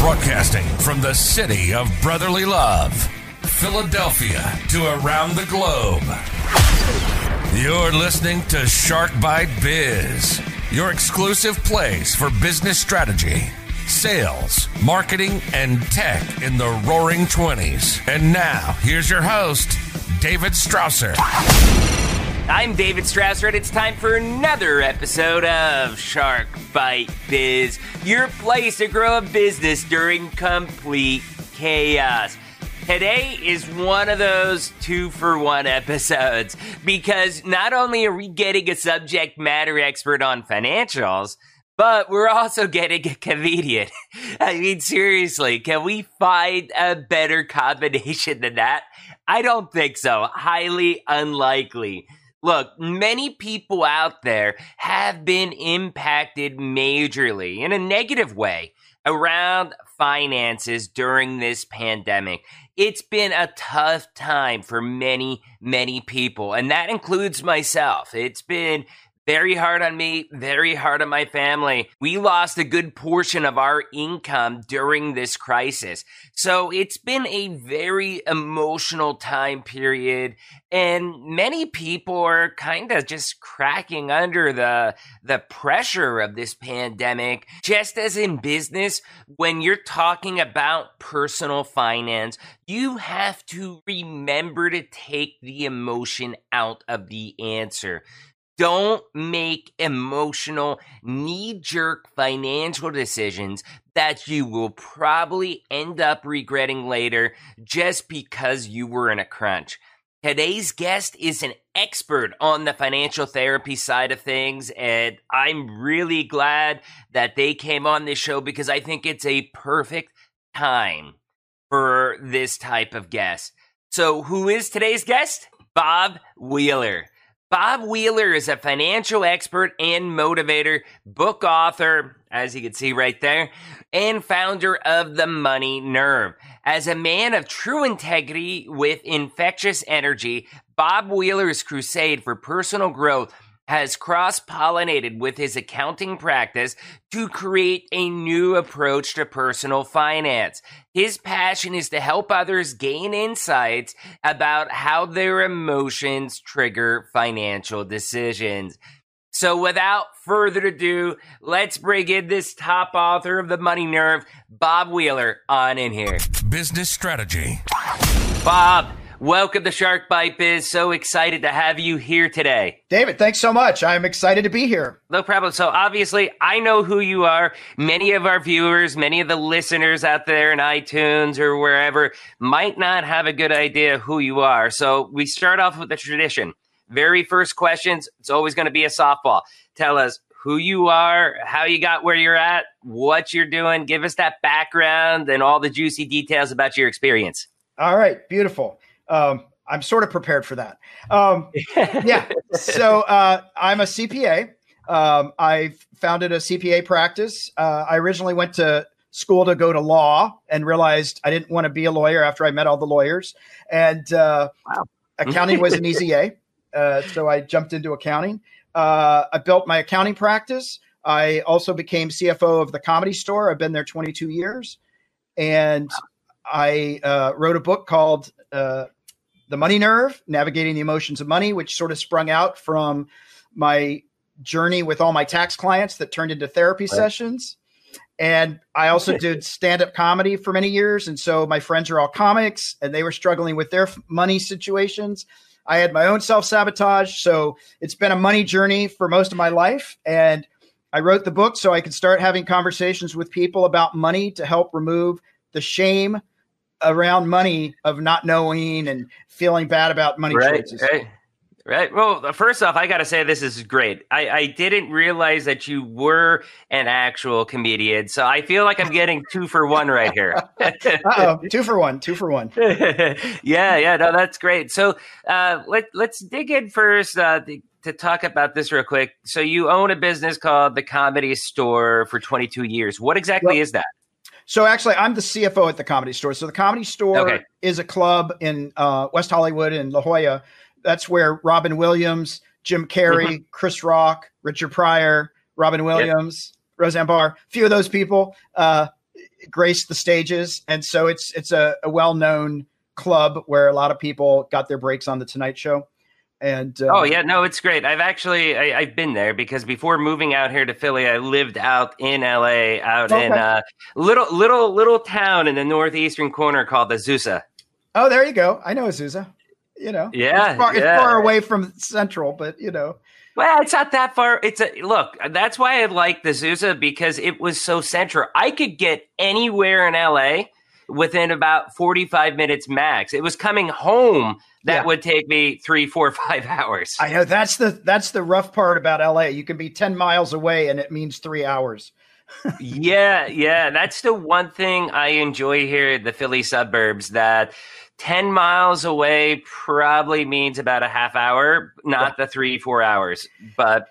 Broadcasting from the city of brotherly love, Philadelphia to around the globe. You're listening to Shark Bite Biz, your exclusive place for business strategy, sales, marketing, and tech in the roaring 20s. And now, here's your host, David Strausser. I'm David Strausser, and it's time for another episode of Shark Bite Biz, your place to grow a business during complete chaos. Today is one of those two for one episodes because not only are we getting a subject matter expert on financials, but we're also getting a comedian. I mean, seriously, can we find a better combination than that? I don't think so. Highly unlikely. Look, many people out there have been impacted majorly in a negative way around finances during this pandemic. It's been a tough time for many, many people, and that includes myself. It's been very hard on me, very hard on my family. We lost a good portion of our income during this crisis. So it's been a very emotional time period and many people are kind of just cracking under the the pressure of this pandemic. Just as in business, when you're talking about personal finance, you have to remember to take the emotion out of the answer. Don't make emotional, knee jerk financial decisions that you will probably end up regretting later just because you were in a crunch. Today's guest is an expert on the financial therapy side of things, and I'm really glad that they came on this show because I think it's a perfect time for this type of guest. So, who is today's guest? Bob Wheeler. Bob Wheeler is a financial expert and motivator, book author, as you can see right there, and founder of The Money Nerve. As a man of true integrity with infectious energy, Bob Wheeler's crusade for personal growth has cross pollinated with his accounting practice to create a new approach to personal finance. His passion is to help others gain insights about how their emotions trigger financial decisions. So, without further ado, let's bring in this top author of The Money Nerve, Bob Wheeler, on in here. Business strategy. Bob, Welcome to Shark Bite Biz. So excited to have you here today. David, thanks so much. I'm excited to be here. No problem. So obviously, I know who you are. Many of our viewers, many of the listeners out there in iTunes or wherever might not have a good idea who you are. So we start off with the tradition. Very first questions, it's always going to be a softball. Tell us who you are, how you got where you're at, what you're doing. Give us that background and all the juicy details about your experience. All right, beautiful. Um, I'm sort of prepared for that. Um, yeah. So uh, I'm a CPA. Um, I founded a CPA practice. Uh, I originally went to school to go to law and realized I didn't want to be a lawyer after I met all the lawyers. And uh, wow. accounting was an easy A. Uh, so I jumped into accounting. Uh, I built my accounting practice. I also became CFO of the comedy store. I've been there 22 years. And I uh, wrote a book called the Money Nerve, Navigating the Emotions of Money, which sort of sprung out from my journey with all my tax clients that turned into therapy right. sessions. And I also did stand up comedy for many years. And so my friends are all comics and they were struggling with their money situations. I had my own self sabotage. So it's been a money journey for most of my life. And I wrote the book so I could start having conversations with people about money to help remove the shame around money of not knowing and feeling bad about money right, choices. Right. Right. Well, first off, I got to say this is great. I, I, didn't realize that you were an actual comedian, so I feel like I'm getting two for one right here. oh, two for one, two for one. yeah, yeah. No, that's great. So uh, let let's dig in first uh, to, to talk about this real quick. So you own a business called the Comedy Store for 22 years. What exactly well, is that? So actually, I'm the CFO at the Comedy Store. So the Comedy Store okay. is a club in uh, West Hollywood in La Jolla. That's where Robin Williams, Jim Carrey, mm-hmm. Chris Rock, Richard Pryor, Robin Williams, yep. Roseanne Barr, a few of those people. Uh, graced the stages, and so it's it's a, a well known club where a lot of people got their breaks on the Tonight Show. And uh, oh yeah, no, it's great. I've actually I, have been there because before moving out here to Philly, I lived out in LA, out okay. in a little little little town in the northeastern corner called Azusa. Oh, there you go. I know Azusa. You know, yeah, it's far, yeah. it's far away from Central, but you know. Well, it's not that far. It's a look. That's why I like the Azusa because it was so central. I could get anywhere in LA within about 45 minutes max. It was coming home that yeah. would take me three, four, five hours. I know that's the that's the rough part about LA. You can be 10 miles away and it means three hours. yeah, yeah. That's the one thing I enjoy here the Philly suburbs that 10 miles away probably means about a half hour, not the three, four hours. But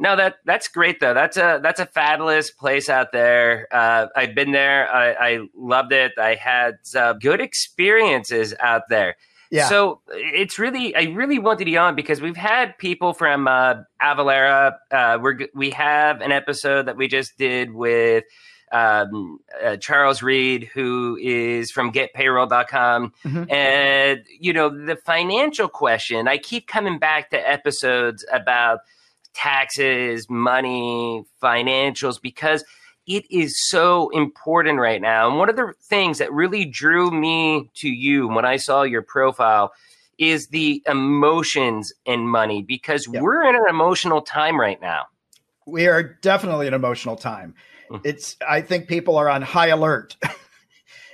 no, that that's great though. That's a that's a fabulous place out there. Uh, I've been there. I, I loved it. I had uh, good experiences out there. Yeah. So it's really, I really wanted you on because we've had people from uh, Avalara. Uh, we're we have an episode that we just did with um, uh, Charles Reed, who is from GetPayroll.com, mm-hmm. and you know the financial question. I keep coming back to episodes about taxes, money, financials, because it is so important right now. And one of the things that really drew me to you when I saw your profile is the emotions in money because yeah. we're in an emotional time right now. We are definitely an emotional time. Mm. It's I think people are on high alert.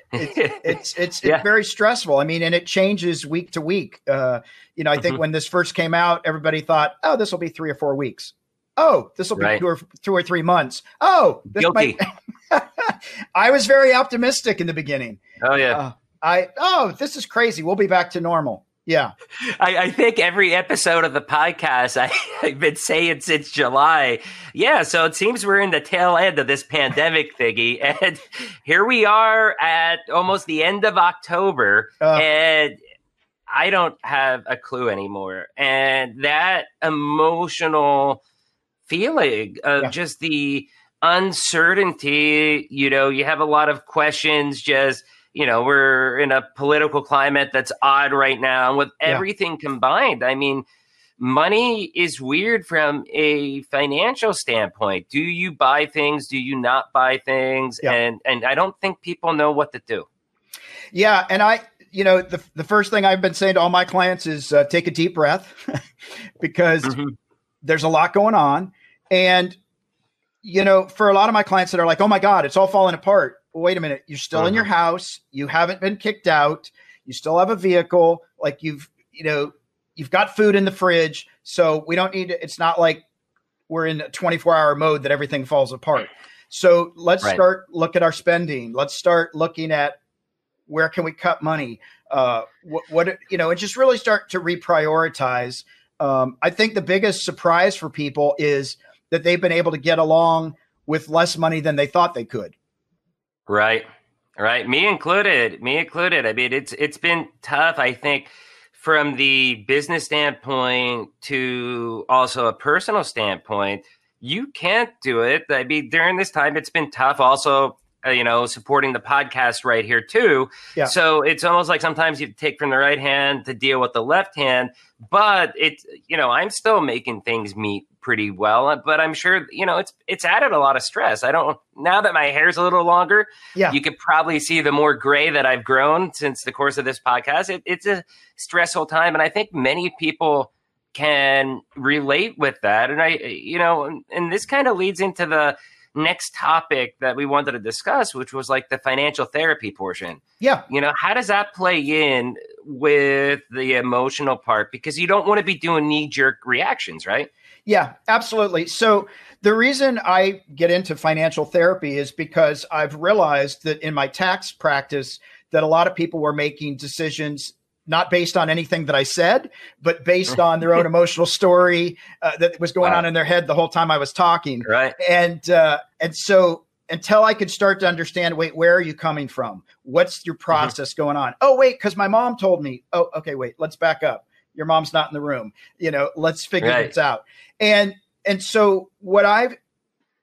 it's it's it's, yeah. it's, very stressful. I mean, and it changes week to week. Uh, you know, I think mm-hmm. when this first came out, everybody thought, "Oh, this will be three or four weeks." Oh, this will be right. two, or, two or three months. Oh, this Guilty. might. I was very optimistic in the beginning. Oh yeah. Uh, I oh, this is crazy. We'll be back to normal. Yeah. I, I, think every episode of the podcast I, have been saying since July. Yeah, so it seems we're in the tail end of this pandemic thingy. And here we are at almost the end of October. Uh, and I don't have a clue anymore. And that emotional feeling of yeah. just the uncertainty, you know, you have a lot of questions just you know, we're in a political climate that's odd right now. And with everything yeah. combined, I mean, money is weird from a financial standpoint. Do you buy things? Do you not buy things? Yeah. And and I don't think people know what to do. Yeah, and I you know the the first thing I've been saying to all my clients is uh, take a deep breath because mm-hmm. there's a lot going on and you know for a lot of my clients that are like oh my god it's all falling apart well, wait a minute, you're still uh-huh. in your house, you haven't been kicked out, you still have a vehicle, like you've, you know, you've got food in the fridge. So we don't need to, it's not like we're in a 24 hour mode that everything falls apart. So let's right. start look at our spending. Let's start looking at where can we cut money? Uh, what, what you know, and just really start to reprioritize. Um, I think the biggest surprise for people is that they've been able to get along with less money than they thought they could. Right. Right. Me included. Me included. I mean, it's it's been tough, I think, from the business standpoint to also a personal standpoint. You can't do it. I mean, during this time, it's been tough. Also, uh, you know, supporting the podcast right here too. Yeah. So it's almost like sometimes you take from the right hand to deal with the left hand. But it's, you know, I'm still making things meet pretty well, but I'm sure you know it's it's added a lot of stress. I don't now that my hair's a little longer. Yeah, you could probably see the more gray that I've grown since the course of this podcast. It, it's a stressful time, and I think many people can relate with that. And I, you know, and this kind of leads into the next topic that we wanted to discuss, which was like the financial therapy portion. Yeah. You know, how does that play in with the emotional part? Because you don't want to be doing knee jerk reactions, right? Yeah, absolutely. So the reason I get into financial therapy is because I've realized that in my tax practice that a lot of people were making decisions not based on anything that I said, but based on their own emotional story uh, that was going wow. on in their head the whole time I was talking. Right. And uh, and so until I could start to understand, wait, where are you coming from? What's your mm-hmm. process mm-hmm. going on? Oh, wait, because my mom told me. Oh, okay, wait, let's back up. Your mom's not in the room. You know, let's figure right. this out. And and so what I've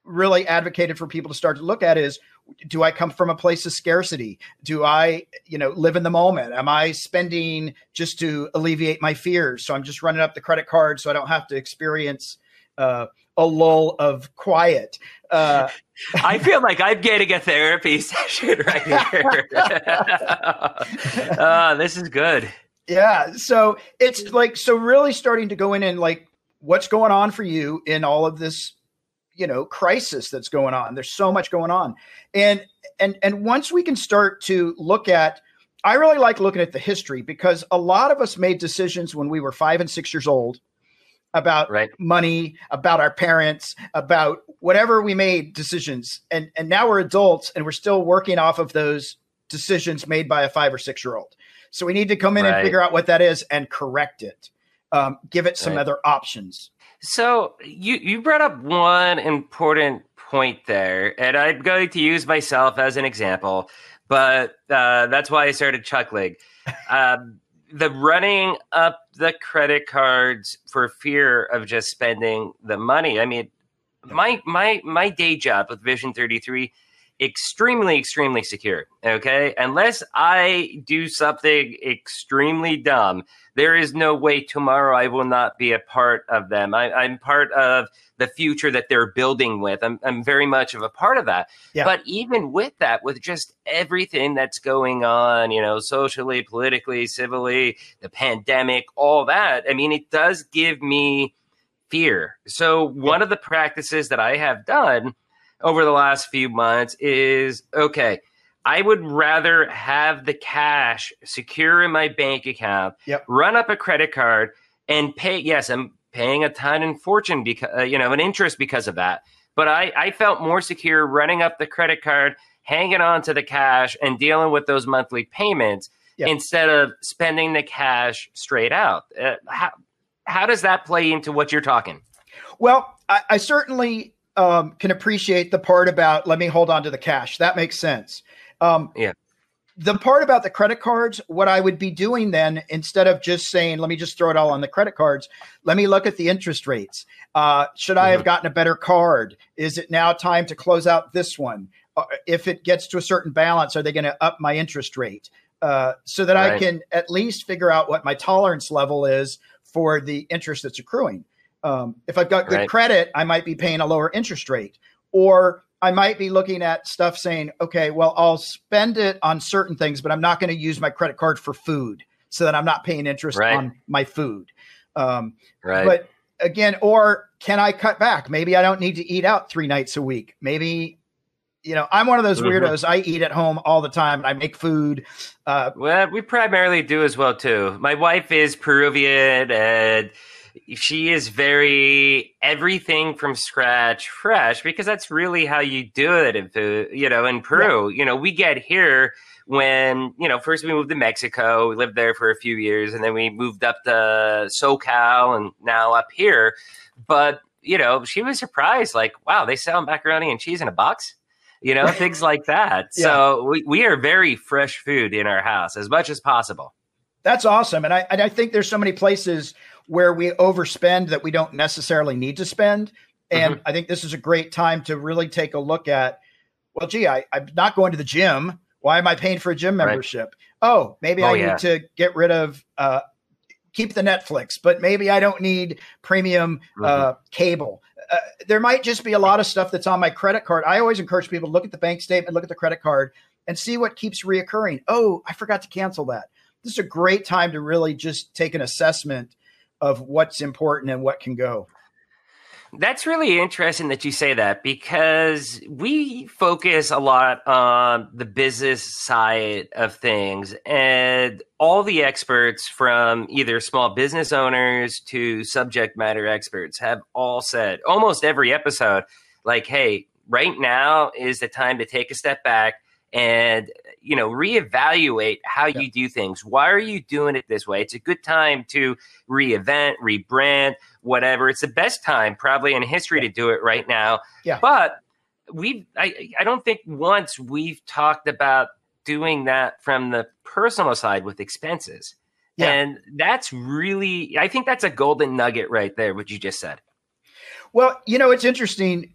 really advocated for people to start to look at is do I come from a place of scarcity? Do I, you know, live in the moment? Am I spending just to alleviate my fears? So I'm just running up the credit card so I don't have to experience uh, a lull of quiet. Uh, I feel like I'm getting a therapy session right here. uh, this is good. Yeah. So it's like, so really starting to go in and like, what's going on for you in all of this you know crisis that's going on there's so much going on and and and once we can start to look at i really like looking at the history because a lot of us made decisions when we were five and six years old about right. money about our parents about whatever we made decisions and and now we're adults and we're still working off of those decisions made by a five or six year old so we need to come in right. and figure out what that is and correct it um, give it some right. other options so you you brought up one important point there, and I'm going to use myself as an example, but uh, that's why I started chuckling. Um, the running up the credit cards for fear of just spending the money. I mean, my my my day job with Vision 33 extremely extremely secure okay unless i do something extremely dumb there is no way tomorrow I will not be a part of them. I, am part of the future that they're building with. I'm, I'm very much of a part of that. Yeah. But even with that, with just everything that's going on, you know, socially, politically, civilly, the pandemic, all that, I mean, it does give me fear. So one yeah. of the practices that I have done over the last few months is okay I would rather have the cash secure in my bank account, yep. run up a credit card, and pay. Yes, I'm paying a ton in fortune because uh, you know an interest because of that. But I, I felt more secure running up the credit card, hanging on to the cash, and dealing with those monthly payments yep. instead of spending the cash straight out. Uh, how how does that play into what you're talking? Well, I, I certainly um, can appreciate the part about let me hold on to the cash. That makes sense. Um, yeah. The part about the credit cards, what I would be doing then, instead of just saying, let me just throw it all on the credit cards, let me look at the interest rates. Uh, should I have mm-hmm. gotten a better card? Is it now time to close out this one? Uh, if it gets to a certain balance, are they going to up my interest rate? Uh, so that right. I can at least figure out what my tolerance level is for the interest that's accruing. Um, if I've got good right. credit, I might be paying a lower interest rate. Or I might be looking at stuff saying, okay, well, I'll spend it on certain things, but I'm not going to use my credit card for food so that I'm not paying interest right. on my food. Um, right. But again, or can I cut back? Maybe I don't need to eat out three nights a week. Maybe, you know, I'm one of those mm-hmm. weirdos. I eat at home all the time. I make food. Uh, well, we primarily do as well too. My wife is Peruvian and she is very everything from scratch fresh because that's really how you do it in you know in Peru. Yeah. You know, we get here when you know first we moved to Mexico, we lived there for a few years, and then we moved up to SoCal, and now up here. But you know, she was surprised, like, wow, they sell macaroni and cheese in a box. You know, things like that. Yeah. So we, we are very fresh food in our house as much as possible. That's awesome. And I, and I think there's so many places where we overspend that we don't necessarily need to spend. And mm-hmm. I think this is a great time to really take a look at, well, gee, I, I'm not going to the gym. Why am I paying for a gym membership? Right. Oh, maybe oh, I yeah. need to get rid of, uh, keep the Netflix, but maybe I don't need premium uh, mm-hmm. uh, cable. Uh, there might just be a lot of stuff that's on my credit card. I always encourage people to look at the bank statement, look at the credit card, and see what keeps reoccurring. Oh, I forgot to cancel that. This is a great time to really just take an assessment of what's important and what can go. That's really interesting that you say that because we focus a lot on the business side of things, and all the experts from either small business owners to subject matter experts have all said almost every episode, like, hey, right now is the time to take a step back and you know reevaluate how yeah. you do things. Why are you doing it this way? It's a good time to reinvent rebrand whatever. It's the best time probably in history yeah. to do it right now. Yeah. But we I, I don't think once we've talked about doing that from the personal side with expenses. Yeah. and that's really i think that's a golden nugget right there what you just said. Well you know it's interesting.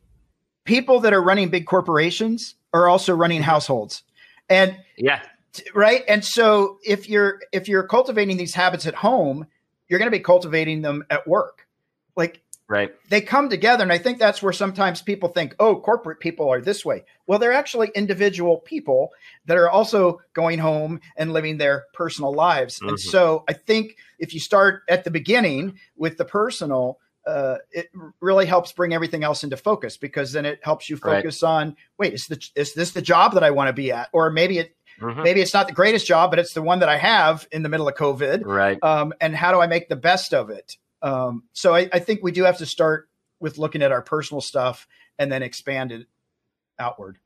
People that are running big corporations are also running households. And yeah. Right. And so if you're if you're cultivating these habits at home, you're going to be cultivating them at work. Like Right. They come together. And I think that's where sometimes people think, oh, corporate people are this way. Well, they're actually individual people that are also going home and living their personal lives. Mm-hmm. And so I think if you start at the beginning with the personal, uh, it really helps bring everything else into focus because then it helps you focus right. on wait is, the, is this the job that I want to be at or maybe it mm-hmm. maybe it's not the greatest job but it's the one that I have in the middle of COVID right um, and how do I make the best of it um, so I, I, think we do have to start with looking at our personal stuff and then expand it outward.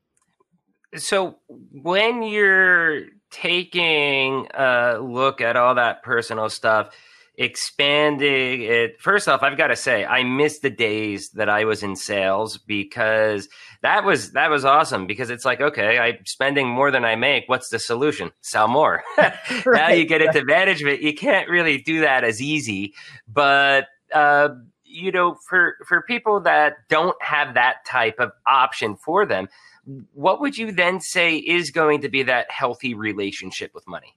So when you're taking a look at all that personal stuff, expanding it. First off i've got to say i miss the days that i was in sales because that was that was awesome because it's like okay i'm spending more than i make. What's the solution? Sell more. Right. now you get into management. You can't really do that as easy. But uh, you know for for people that don't have that type of option for them what would you then say is going to be that healthy relationship with money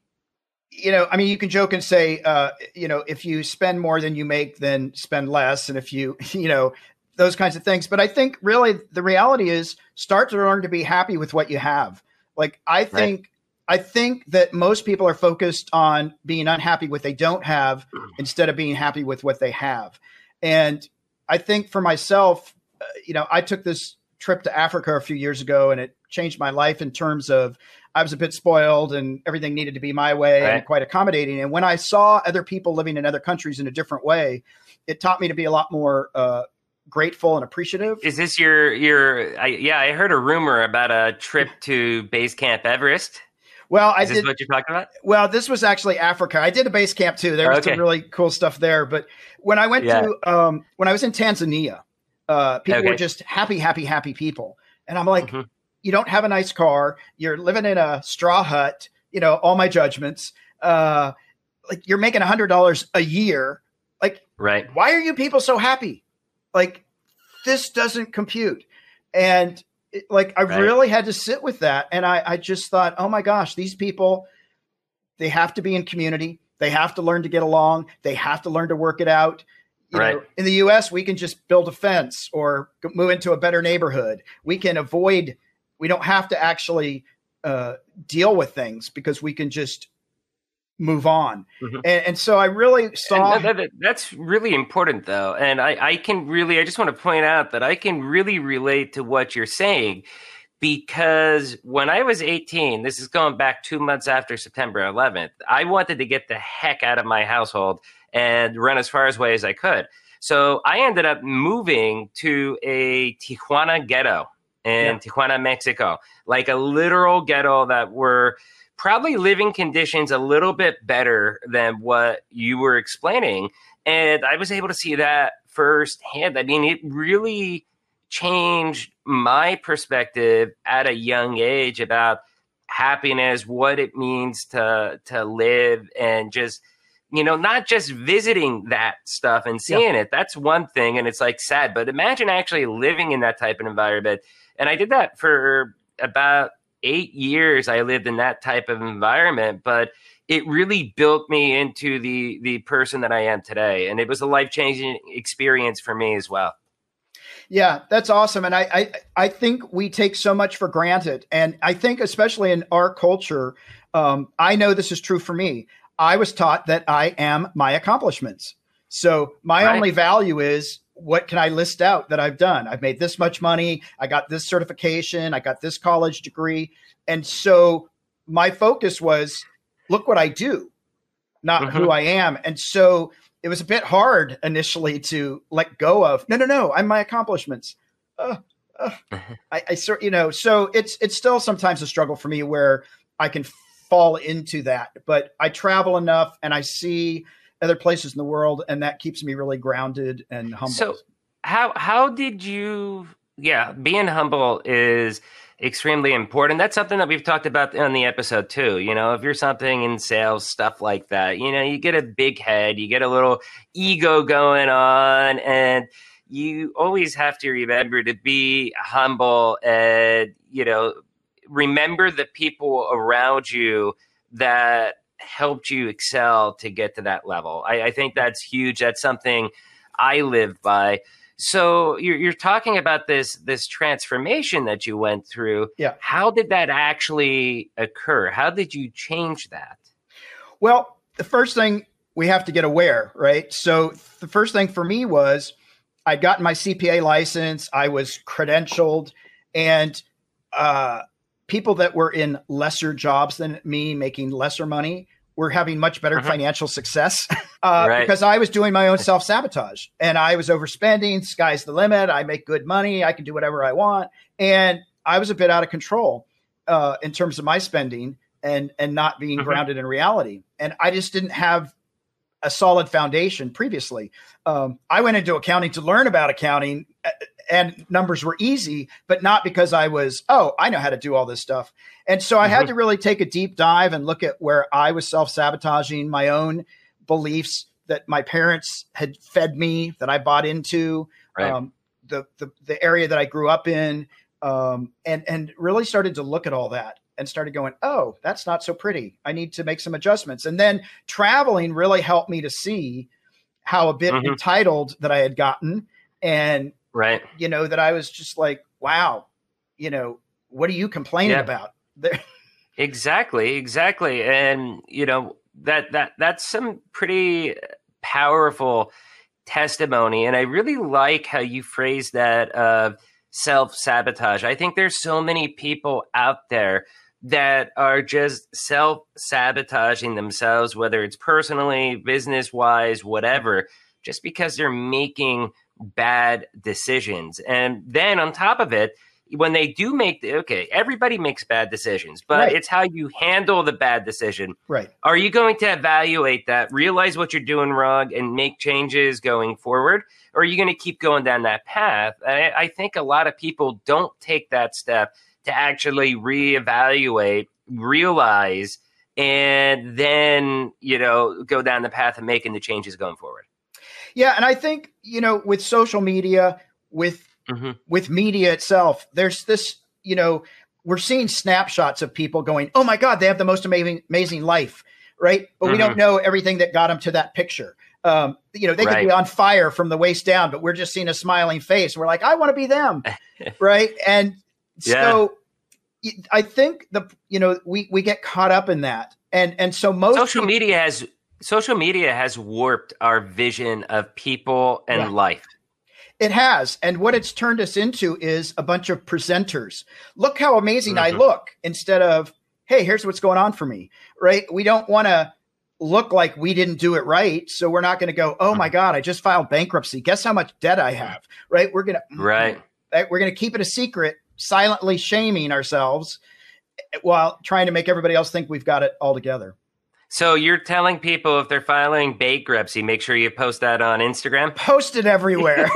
you know, I mean, you can joke and say, uh, you know, if you spend more than you make, then spend less. And if you, you know, those kinds of things. But I think really the reality is start to learn to be happy with what you have. Like, I think, right. I think that most people are focused on being unhappy with what they don't have instead of being happy with what they have. And I think for myself, uh, you know, I took this trip to Africa a few years ago and it changed my life in terms of I was a bit spoiled and everything needed to be my way right. and quite accommodating. And when I saw other people living in other countries in a different way, it taught me to be a lot more uh, grateful and appreciative. Is this your your? I, yeah, I heard a rumor about a trip to Base Camp Everest. Well, I Is did. what you're talking about? Well, this was actually Africa. I did a base camp too. There was okay. some really cool stuff there. But when I went yeah. to um, when I was in Tanzania, uh, people okay. were just happy, happy, happy people, and I'm like, mm-hmm you don't have a nice car, you're living in a straw hut, you know, all my judgments. Uh, like you're making a hundred dollars a year. Like, right. Why are you people so happy? Like this doesn't compute. And it, like, I right. really had to sit with that. And I, I just thought, oh my gosh, these people, they have to be in community. They have to learn to get along. They have to learn to work it out. You right. Know, in the US, we can just build a fence or move into a better neighborhood. We can avoid we don't have to actually uh, deal with things because we can just move on. Mm-hmm. And, and, so I really saw that, that, that's really important though. And I, I can really, I just want to point out that I can really relate to what you're saying because when I was 18, this is going back two months after September 11th, I wanted to get the heck out of my household and run as far away as I could. So I ended up moving to a Tijuana ghetto in yeah. Tijuana, Mexico, like a literal ghetto that were probably living conditions a little bit better than what you were explaining. And I was able to see that firsthand. I mean, it really changed my perspective at a young age about happiness, what it means to to live and just you know, not just visiting that stuff and seeing yeah. it. That's one thing and it's like sad, but imagine actually living in that type of environment and I did that for about eight years. I lived in that type of environment, but it really built me into the the person that I am today. And it was a life changing experience for me as well. Yeah, that's awesome. And I, I, I think we take so much for granted. And I think especially in our culture, um, I know this is true for me. I was taught that I am my accomplishments. So my right. only value is what can I list out that I've done? I've made this much money. I got this certification. I got this college degree. And so my focus was look what I do, not who I am. And so it was a bit hard initially to let go of no, no, no, I'm my accomplishments. Uh, uh, I, I sort, you know, so it's, it's still sometimes a struggle for me where I can fall into that, but I travel enough and I see, other places in the world, and that keeps me really grounded and humble. So, how how did you? Yeah, being humble is extremely important. That's something that we've talked about on the episode too. You know, if you're something in sales, stuff like that, you know, you get a big head, you get a little ego going on, and you always have to remember to be humble and, you know, remember the people around you that helped you excel to get to that level. I, I think that's huge. That's something I live by. So you're, you're talking about this this transformation that you went through. Yeah. How did that actually occur? How did you change that? Well, the first thing we have to get aware, right? So the first thing for me was I'd gotten my CPA license, I was credentialed, and uh, people that were in lesser jobs than me, making lesser money, were having much better uh-huh. financial success uh, right. because I was doing my own self sabotage and I was overspending. Sky's the limit. I make good money. I can do whatever I want, and I was a bit out of control uh, in terms of my spending and and not being uh-huh. grounded in reality. And I just didn't have a solid foundation previously. Um, I went into accounting to learn about accounting, and numbers were easy, but not because I was, oh, I know how to do all this stuff. And so I mm-hmm. had to really take a deep dive and look at where I was self sabotaging my own beliefs that my parents had fed me, that I bought into, right. um, the, the, the area that I grew up in, um, and and really started to look at all that and started going, oh, that's not so pretty. I need to make some adjustments. And then traveling really helped me to see how a bit mm-hmm. entitled that I had gotten. And, right. you know, that I was just like, wow, you know, what are you complaining yeah. about? exactly. Exactly. And, you know, that, that, that's some pretty powerful testimony. And I really like how you phrase that, uh, self sabotage. I think there's so many people out there that are just self sabotaging themselves, whether it's personally, business wise, whatever, just because they're making bad decisions. And then on top of it, when they do make the okay, everybody makes bad decisions, but right. it's how you handle the bad decision. Right. Are you going to evaluate that, realize what you're doing wrong, and make changes going forward? Or are you going to keep going down that path? I, I think a lot of people don't take that step to actually reevaluate, realize, and then, you know, go down the path of making the changes going forward. Yeah. And I think, you know, with social media, with mm-hmm. with media itself, there's this, you know, we're seeing snapshots of people going, "Oh my God, they have the most amazing amazing life," right? But mm-hmm. we don't mm-hmm. know everything that got them to that picture. Um, you know, they right. could be on fire from the waist down, but we're just seeing a smiling face. We're like, I want to be them, right? And so I think the you know we we get caught up in that, and and so most social people, media has social media has warped our vision of people and yeah. life. It has, and what it's turned us into is a bunch of presenters. Look how amazing mm-hmm. I look, instead of hey, here's what's going on for me. Right? We don't want to look like we didn't do it right. So we're not going to go, oh my mm-hmm. God, I just filed bankruptcy. Guess how much debt I have. Right. We're going to, right. We're going to keep it a secret silently shaming ourselves while trying to make everybody else think we've got it all together. So you're telling people if they're filing bankruptcy, make sure you post that on Instagram. Post it everywhere.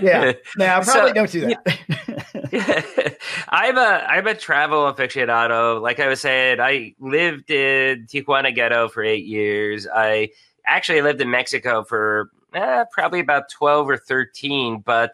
yeah, no, I probably so, don't do that. I'm a I'm a travel aficionado. Like I was saying, I lived in Tijuana ghetto for eight years. I actually lived in Mexico for eh, probably about 12 or 13. But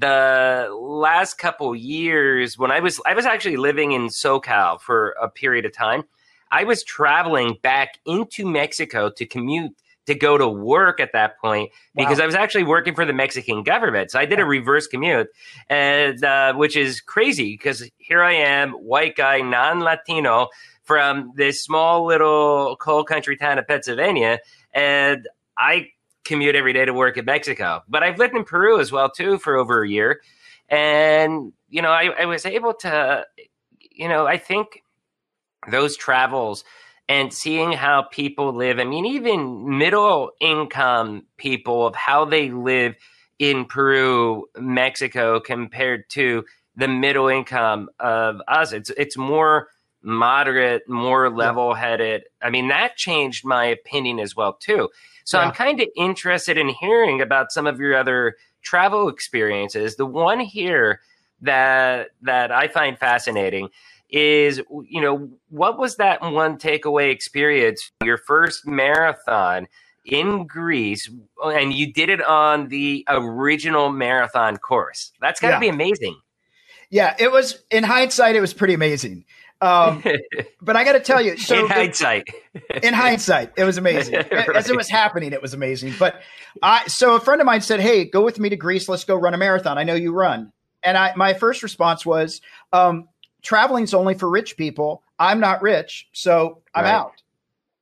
the last couple years, when I was, I was actually living in SoCal for a period of time. I was traveling back into Mexico to commute to go to work at that point because wow. I was actually working for the Mexican government. So I did a reverse commute, and uh, which is crazy because here I am, white guy, non-Latino, from this small little coal country town of Pennsylvania, and I commute every day to work in Mexico. But I've lived in Peru as well too for over a year, and you know I, I was able to, you know, I think those travels and seeing how people live. I mean, even middle income people of how they live in Peru, Mexico, compared to the middle income of us. It's it's more moderate, more level headed. I mean, that changed my opinion as well too. So yeah. I'm kind of interested in hearing about some of your other travel experiences. The one here that that I find fascinating is you know what was that one takeaway experience your first marathon in Greece and you did it on the original marathon course. That's got to yeah. be amazing. Yeah, it was in hindsight, it was pretty amazing. Um, but I got to tell you, so in hindsight, in hindsight, it was amazing. As it was happening, it was amazing. But I, so a friend of mine said, "Hey, go with me to Greece. Let's go run a marathon. I know you run." And I, my first response was, um, "Traveling's only for rich people. I'm not rich, so I'm Right. out."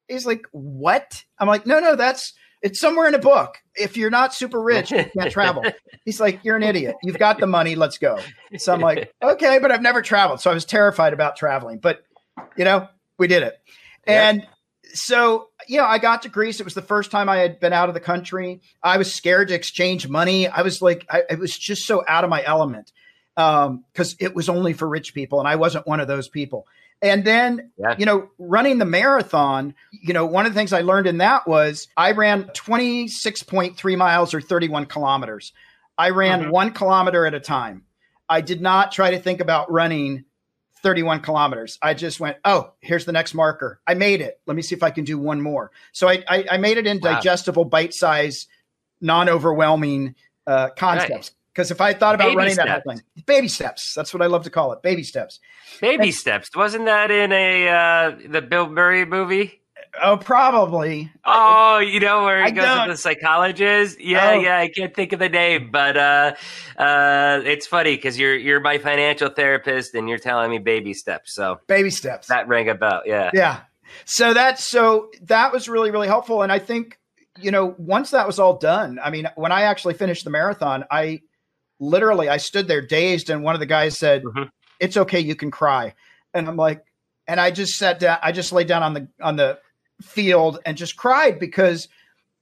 He's like, "What?" I'm like, "No, no, that's it's somewhere in a book. If you're not super rich, you can't travel." He's like, "You're an idiot. You've got the money. Let's go." So I'm like, "Okay, but I've never traveled." So I was terrified about traveling, but you know, we did it. Yeah. And so, you know, I got to Greece. It was the first time I had been out of the country. I was scared to exchange money. I was like, I, I was just so out of my element um, because it was only for rich people, and I wasn't one of those people. And then, Yeah. you know, running the marathon, you know, one of the things I learned in that was I ran 26.3 miles or 31 kilometers. I ran Mhm. one kilometer at a time. I did not try to think about running 31 kilometers. I just went, oh, here's the next marker. I made it. Let me see if I can do one more. So I, I, I made it in Wow. digestible, bite size, non overwhelming uh, concepts. Because if I thought about Baby running that steps. whole thing, baby steps. That's what I love to call it. Baby steps. baby steps. Wasn't that in a uh, the Bill Murray movie? Oh, probably. Oh, you know where I he goes don't- to the psychologist? Yeah, Oh. yeah. I can't think of the name, but uh, uh, it's funny because you're you're my financial therapist and you're telling me baby steps. So baby steps. that rang a bell. Yeah. yeah so that's so that was really really helpful and i think you know once that was all done i mean when i actually finished the marathon i literally i stood there dazed and one of the guys said Mhm. it's okay you can cry. And i'm like and i just sat down i just laid down on the on the field and just cried because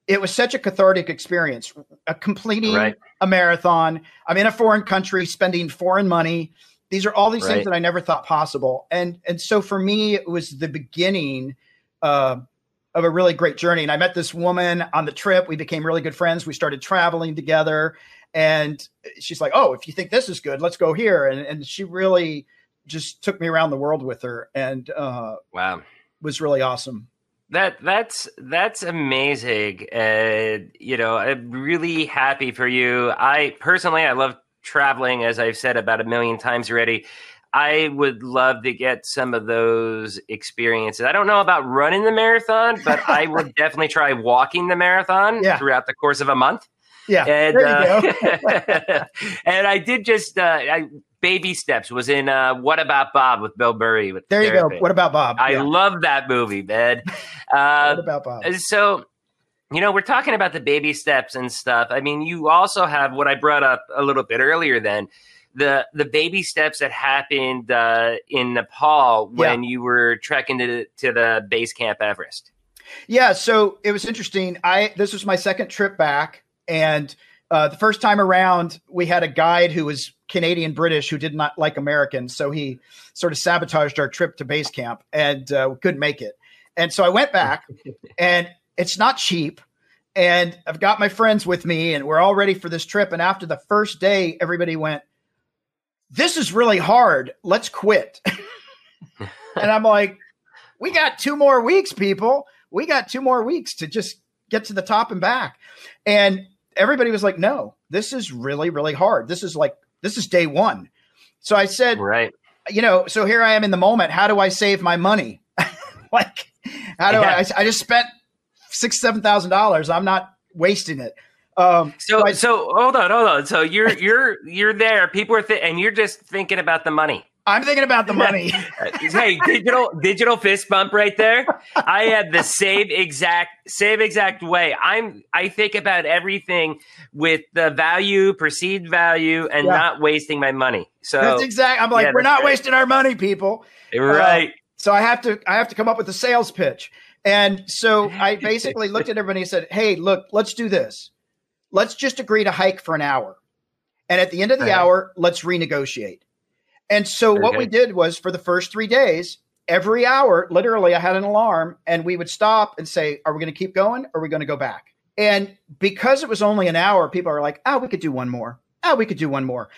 it was such a cathartic experience a completing Right. a marathon. I'm in a foreign country spending foreign money. These are all these Right. things that i never thought possible. And and so for me it was the beginning uh, of a really great journey. And i met this woman on the trip. We became really good friends. We started traveling together and she's like oh if you think this is good let's go here and, and she really just took me around the world with her and uh, Wow. was really awesome That that's that's amazing. Uh, you know, I'm really happy for you. I personally, I love traveling, as I've said about a million times already. I would love to get some of those experiences. I don't know about running the marathon, but I would definitely try walking the marathon Yeah. throughout the course of a month. Yeah And there you go uh, and I did just uh, I, baby steps was in uh, What About Bob with Bill Murray. With there you go what about bob I Yeah. love that movie, man. Uh, what about bob so, you know, we're talking about the baby steps and stuff. I mean, you also have what I brought up a little bit earlier. Then the the baby steps that happened uh, in Nepal when you were trekking to to the base camp Everest. Yeah, so it was interesting. I this was my second trip back, and uh, the first time around, we had a guide who was Canadian British who did not like Americans, so he sort of sabotaged our trip to base camp, and uh, we couldn't make it. And so I went back, and it's not cheap. And I've got my friends with me, and we're all ready for this trip. And after the first day, everybody went, "This is really hard. Let's quit." and I'm like, "We got two more weeks, people." we got two more weeks to just get to the top and back. And everybody was like, no, this is really, really hard. This is like, this is day one. So I said, Right. you know, so here I am in the moment. How do I save my money? like, how do Yeah. I, I just spent six, $7,000. I'm not wasting it. Um, So I- so hold on, hold on. So you're you're you're there. People are th- and you're just thinking about the money. I'm thinking about the money. hey, digital digital fist bump right there. I have the same exact same exact way. I'm I think about everything with the value, perceived value, and Yeah. not wasting my money. So That's exact. I'm like, Yeah, we're not right. wasting our money, people. right. Um, so I have to I have to come up with a sales pitch. And so I basically looked at everybody and said, "Hey, look, let's do this. Let's just agree to hike for an hour. And at the end of the Right. hour, let's renegotiate." And so what we did was for the first 3 days, every hour, literally I had an alarm and we would stop and say, "Are we going to keep going or are we going to go back?" And because it was only an hour, people are like, "Oh, we could do one more." Oh, we could do one more.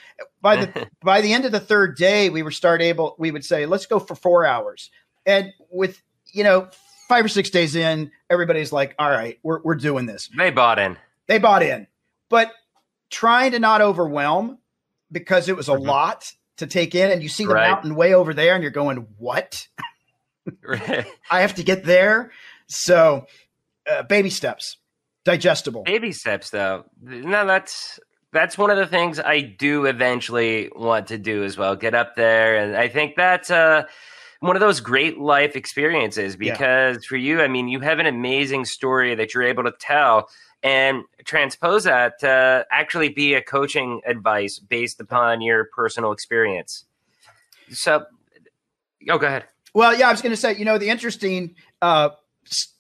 By the by the end of the third day, we were start able. We would say, "Let's go for four hours." And with you know five or six days in, everybody's like, "All right, we're we're doing this." They bought in. They bought in, but trying to not overwhelm because it was a Mhm. lot. To take in, and you see the right. mountain way over there, and you're going, "What? I have to get there." So, uh, baby steps, digestible. Baby steps, though. No, that's that's one of the things I do eventually want to do as well. Get up there, and I think that's uh, one of those great life experiences because yeah. for you, I mean, you have an amazing story that you're able to tell and transpose that to actually be a coaching advice based upon your personal experience. So, oh, go ahead. Well, yeah, I was going to say, you know, the interesting uh,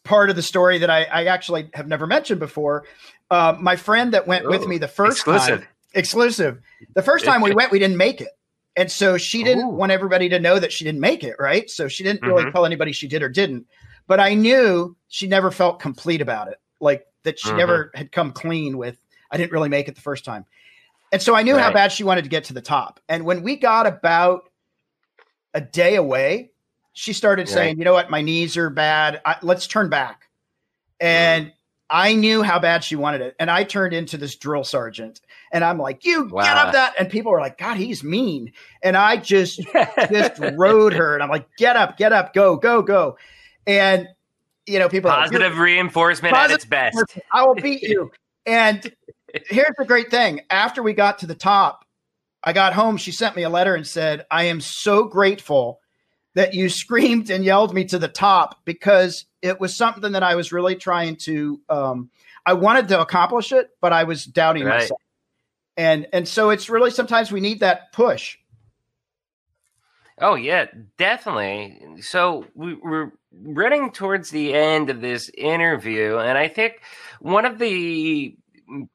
part of the story that I, I, actually have never mentioned before. Uh, my friend that went Ooh, with me the first exclusive. time, exclusive. The first time we went, we didn't make it. And so she didn't Ooh. want everybody to know that she didn't make it, right? So she didn't really mm-hmm. tell anybody she did or didn't. But I knew she never felt complete about it. Like that she mm-hmm. never had come clean with I didn't really make it the first time. And so I knew right. how bad she wanted to get to the top. And when we got about a day away, she started right. saying, "You know what? My knees are bad. I, let's turn back." And mm. I knew how bad she wanted it, and I turned into this drill sergeant, and I'm like, "You wow. get up that!" And people were like, "God, he's mean," and I just just rode her, and I'm like, "Get up, get up, go, go, go," and you know, people positive like, reinforcement positive at its best. I will beat you. and here's the great thing: after we got to the top, I got home. She sent me a letter and said, "I am so grateful." That you screamed and yelled me to the top because it was something that I was really trying to. Um, I wanted to accomplish it, but I was doubting right. myself, and and so it's really sometimes we need that push. Oh yeah, definitely. So we, are running towards the end of this interview, and I think one of the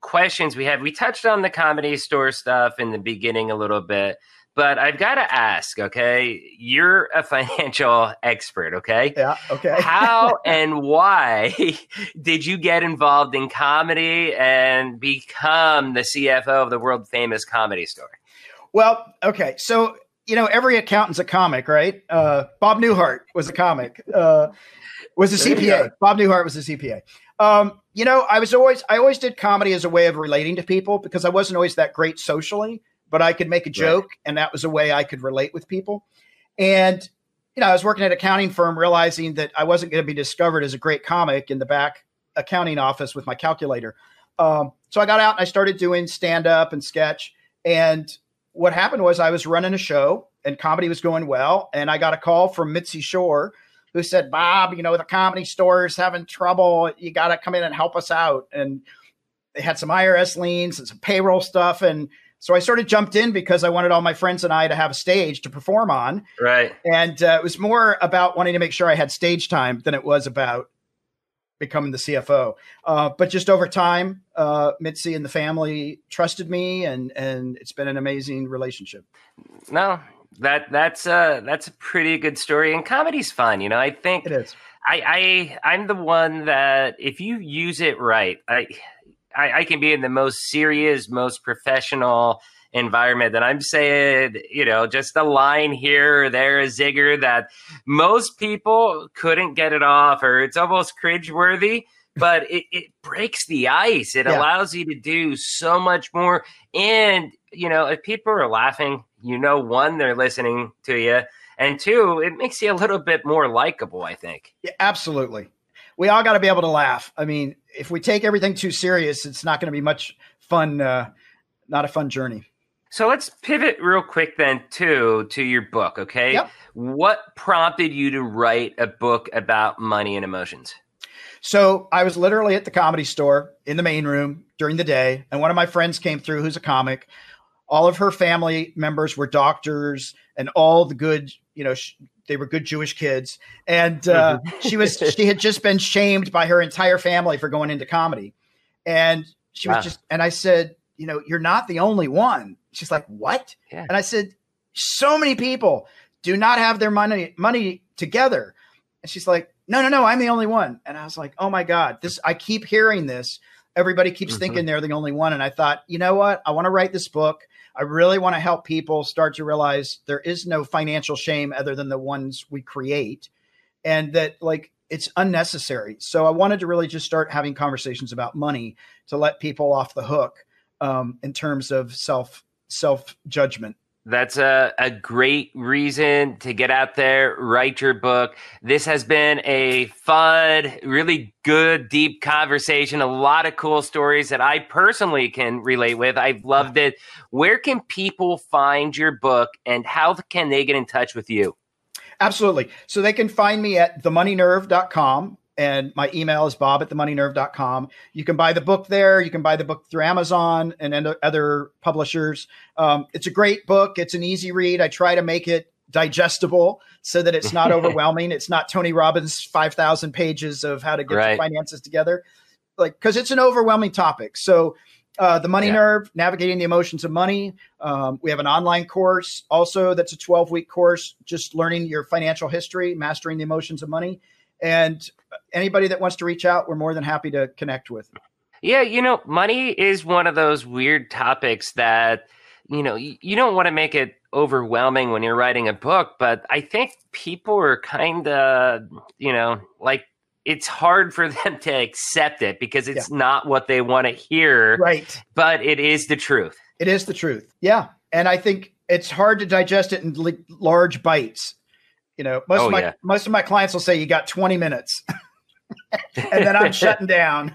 questions we have, we touched on the comedy store stuff in the beginning a little bit, but I've got to ask, okay? You're a financial expert, okay? Yeah, okay. How and why did you get involved in comedy and become the CFO of the world famous comedy store? Well, okay. So you know, every accountant's a comic, right? Uh, Bob Newhart was a comic, uh, was a CPA. Bob Newhart was a CPA. Um, you know, I was always, I always did comedy as a way of relating to people because I wasn't always that great socially, but I could make a joke, right. and that was a way I could relate with people. And you know, I was working at an accounting firm, realizing that I wasn't going to be discovered as a great comic in the back accounting office with my calculator. Um, so I got out and I started doing stand up and sketch. And what happened was I was running a show and comedy was going well. And I got a call from Mitzi Shore who said, Bob, you know, the comedy store is having trouble. You got to come in and help us out. And they had some IRS liens and some payroll stuff. And so I sort of jumped in because I wanted all my friends and I to have a stage to perform on. Right. And uh, it was more about wanting to make sure I had stage time than it was about becoming the CFO. Uh, but just over time, uh, Mitzi and the family trusted me, and and it's been an amazing relationship. No, that that's a that's a pretty good story, and comedy's fun. You know, I think it is. I, I I'm the one that if you use it right, I, I I can be in the most serious, most professional environment. And I'm saying, you know, just a line here or there, a zigger that most people couldn't get it off, or it's almost cringeworthy. But it, it breaks the ice. It yeah. allows you to do so much more. And, you know, if people are laughing, you know, one, they're listening to you. And two, it makes you a little bit more likable, I think. Yeah, absolutely. We all got to be able to laugh. I mean, if we take everything too serious, it's not going to be much fun, uh, not a fun journey. So let's pivot real quick then too to your book, okay? Yep. What prompted you to write a book about money and emotions? So I was literally at the comedy store in the main room during the day, and one of my friends came through who's a comic. All of her family members were doctors, and all the good, you know, sh- they were good Jewish kids. And uh, she was she had just been shamed by her entire family for going into comedy, and she was just. And I said, you know, you're not the only one. She's like, what? Yeah. And I said, so many people do not have their money money together. And she's like, no, no, no, I'm the only one. And I was like, oh my God, this I keep hearing this. Everybody keeps mm-hmm. thinking they're the only one. And I thought, you know what? I want to write this book. I really want to help people start to realize there is no financial shame other than the ones we create. And that like it's unnecessary. So I wanted to really just start having conversations about money to let people off the hook um, in terms of self self judgment That's a, a great reason to get out there, write your book. This has been a fun, really good, deep conversation. A lot of cool stories that I personally can relate with. I've loved it. Where can people find your book and how can they get in touch with you? Absolutely. So they can find me at themoneynerve.com and my email is bob at themoneynerve.com. You can buy the book there. You can buy the book through Amazon and other publishers. Um, it's a great book. It's an easy read. I try to make it digestible so that it's not overwhelming. It's not Tony Robbins' 5,000 pages of how to get right. finances together. Like, because it's an overwhelming topic. So, uh, the Money yeah. Nerve, Navigating the Emotions of Money. Um, we have an online course also that's a 12 week course, just learning your financial history, mastering the emotions of money. And anybody that wants to reach out, we're more than happy to connect with. Yeah, you know, money is one of those weird topics that, you know, you, don't want to make it overwhelming when you're writing a book, but I think people are kind of, you know, like it's hard for them to accept it because it's yeah. not what they want to hear. Right. But it is the truth. It is the truth. Yeah. And I think it's hard to digest it in large bites. You know, most oh, of my yeah. most of my clients will say you got 20 minutes. and then I'm shutting down.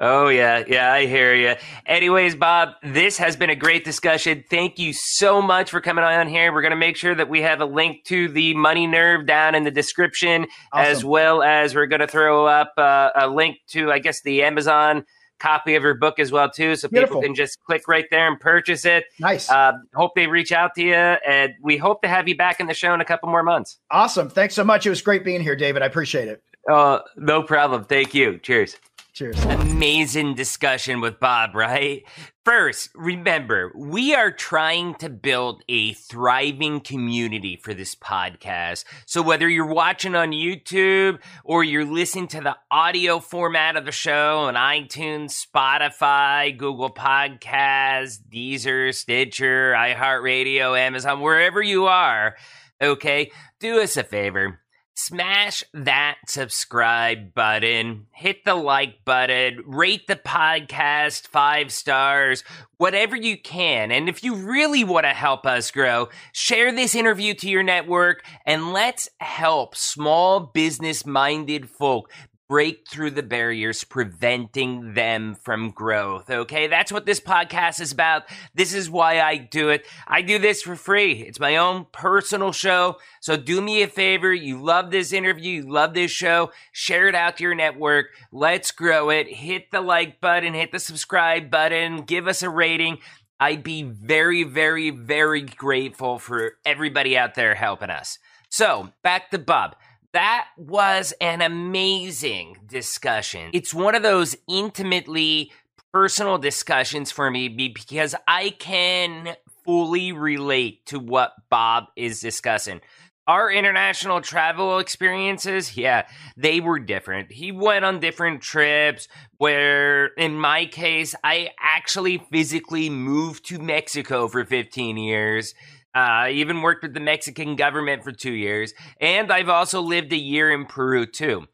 Oh, yeah. Yeah, I hear you. Anyways, Bob, this has been a great discussion. Thank you so much for coming on here. We're going to make sure that we have a link to the Money Nerve down in the description, awesome. as well as we're going to throw up uh, a link to, I guess, the Amazon copy of your book as well too so Beautiful. people can just click right there and purchase it nice uh, hope they reach out to you and we hope to have you back in the show in a couple more months awesome thanks so much it was great being here david i appreciate it uh, no problem. Thank you. Cheers. Cheers. Amazing discussion with Bob, right? First, remember, we are trying to build a thriving community for this podcast. So whether you're watching on YouTube or you're listening to the audio format of the show on iTunes, Spotify, Google Podcasts, Deezer, Stitcher, iHeartRadio, Amazon, wherever you are, okay, do us a favor smash that subscribe button, hit the like button, rate the podcast five stars, whatever you can. And if you really want to help us grow, share this interview to your network and let's help small business minded folk break through the barriers preventing them from growth. Okay. That's what this podcast is about. This is why I do it. I do this for free. It's my own personal show. So do me a favor. You love this interview. You love this show. Share it out to your network. Let's grow it. Hit the like button, hit the subscribe button, give us a rating. I'd be very, very, very grateful for everybody out there helping us. So back to Bob. That was an amazing discussion. It's one of those intimately personal discussions for me because I can fully relate to what Bob is discussing. Our international travel experiences, yeah, they were different. He went on different trips where, in my case, I actually physically moved to Mexico for 15 years. I uh, even worked with the Mexican government for two years, and I've also lived a year in Peru too.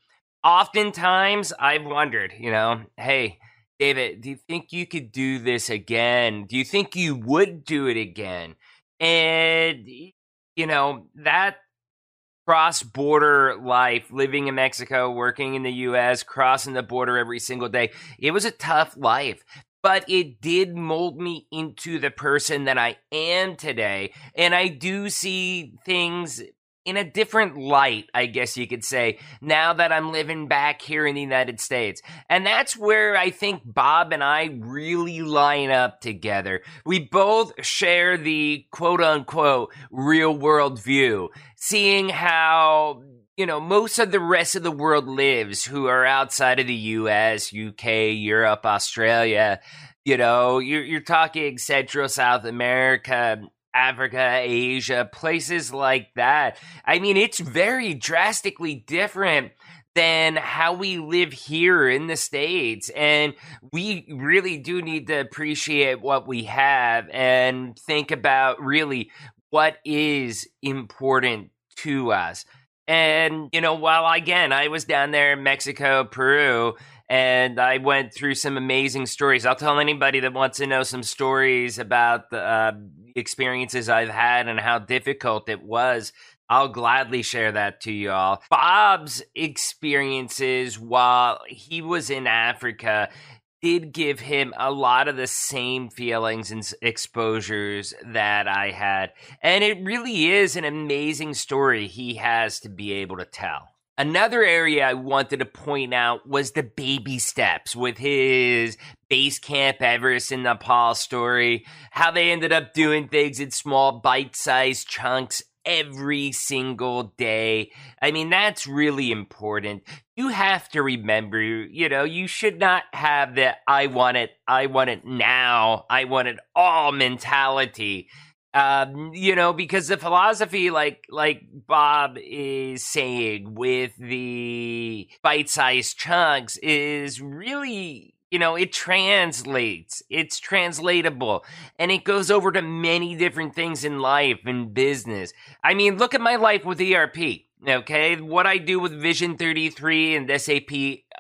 Oftentimes, I've wondered, you know, hey, David, do you think you could do this again? Do you think you would do it again? And, you know, that cross border life, living in Mexico, working in the US, crossing the border every single day, it was a tough life but it did mold me into the person that I am today. And I do see things in a different light, I guess you could say, now that I'm living back here in the United States. And that's where I think Bob and I really line up together. We both share the quote unquote real world view, seeing how you know, most of the rest of the world lives who are outside of the US, UK, Europe, Australia. You know, you're, you're talking Central South America, Africa, Asia, places like that. I mean, it's very drastically different than how we live here in the States. And we really do need to appreciate what we have and think about really what is important to us. And, you know, while again, I was down there in Mexico, Peru, and I went through some amazing stories. I'll tell anybody that wants to know some stories about the uh, experiences I've had and how difficult it was. I'll gladly share that to you all. Bob's experiences while he was in Africa did give him a lot of the same feelings and exposures that I had. And it really is an amazing story he has to be able to tell. Another area I wanted to point out was the baby steps with his base camp Everest in Nepal story, how they ended up doing things in small bite sized chunks every single day. I mean, that's really important. You have to remember, you know, you should not have the I want it, I want it now, I want it all mentality um, you know, because the philosophy, like like Bob is saying, with the bite-sized chunks, is really you know it translates it's translatable and it goes over to many different things in life and business i mean look at my life with erp okay what i do with vision 33 and sap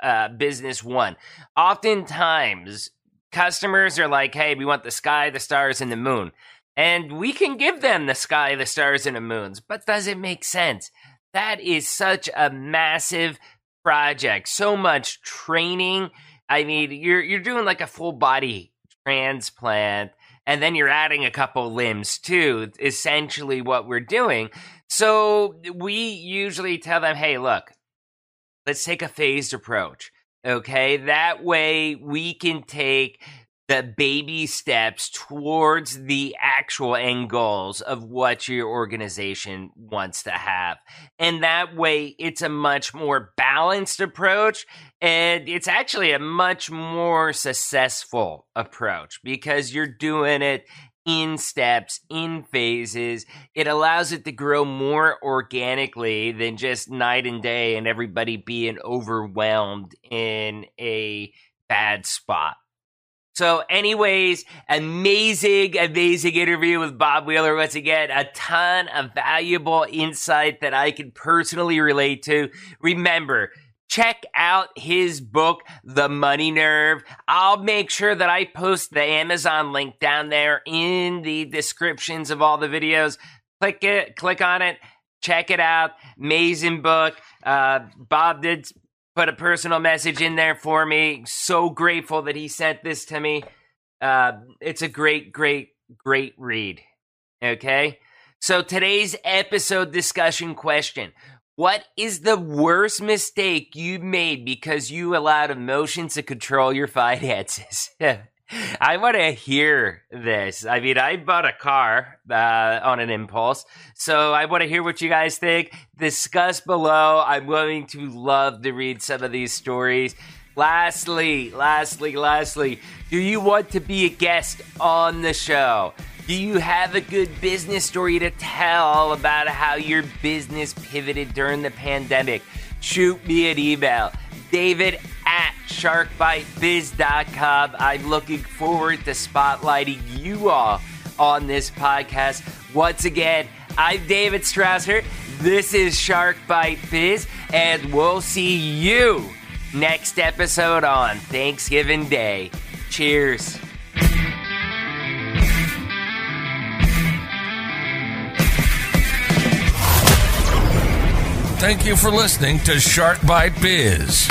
uh, business one oftentimes customers are like hey we want the sky the stars and the moon and we can give them the sky, the stars, and the moons. But does it make sense? That is such a massive project. So much training. I mean, you're you're doing like a full body transplant, and then you're adding a couple limbs too. Essentially, what we're doing. So we usually tell them, "Hey, look, let's take a phased approach." Okay, that way we can take the baby steps towards the actual end goals of what your organization wants to have. And that way, it's a much more balanced approach. And it's actually a much more successful approach because you're doing it in steps, in phases. It allows it to grow more organically than just night and day and everybody being overwhelmed in a bad spot. So, anyways, amazing, amazing interview with Bob Wheeler. Once again, a ton of valuable insight that I can personally relate to. Remember, check out his book, The Money Nerve. I'll make sure that I post the Amazon link down there in the descriptions of all the videos. Click it, click on it, check it out. Amazing book. Uh, Bob did put a personal message in there for me. So grateful that he sent this to me. Uh, it's a great, great, great read. Okay. So today's episode discussion question. What is the worst mistake you made because you allowed emotions to control your finances? I want to hear this. I mean, I bought a car uh, on an impulse, so I want to hear what you guys think. Discuss below. I'm going to love to read some of these stories. Lastly, lastly, lastly, do you want to be a guest on the show? Do you have a good business story to tell about how your business pivoted during the pandemic? Shoot me an email, David at sharkbitebiz.com. I'm looking forward to spotlighting you all on this podcast. Once again, I'm David Strausser. This is Shark Bite Biz, and we'll see you next episode on Thanksgiving Day. Cheers. Thank you for listening to Shark Bite Biz.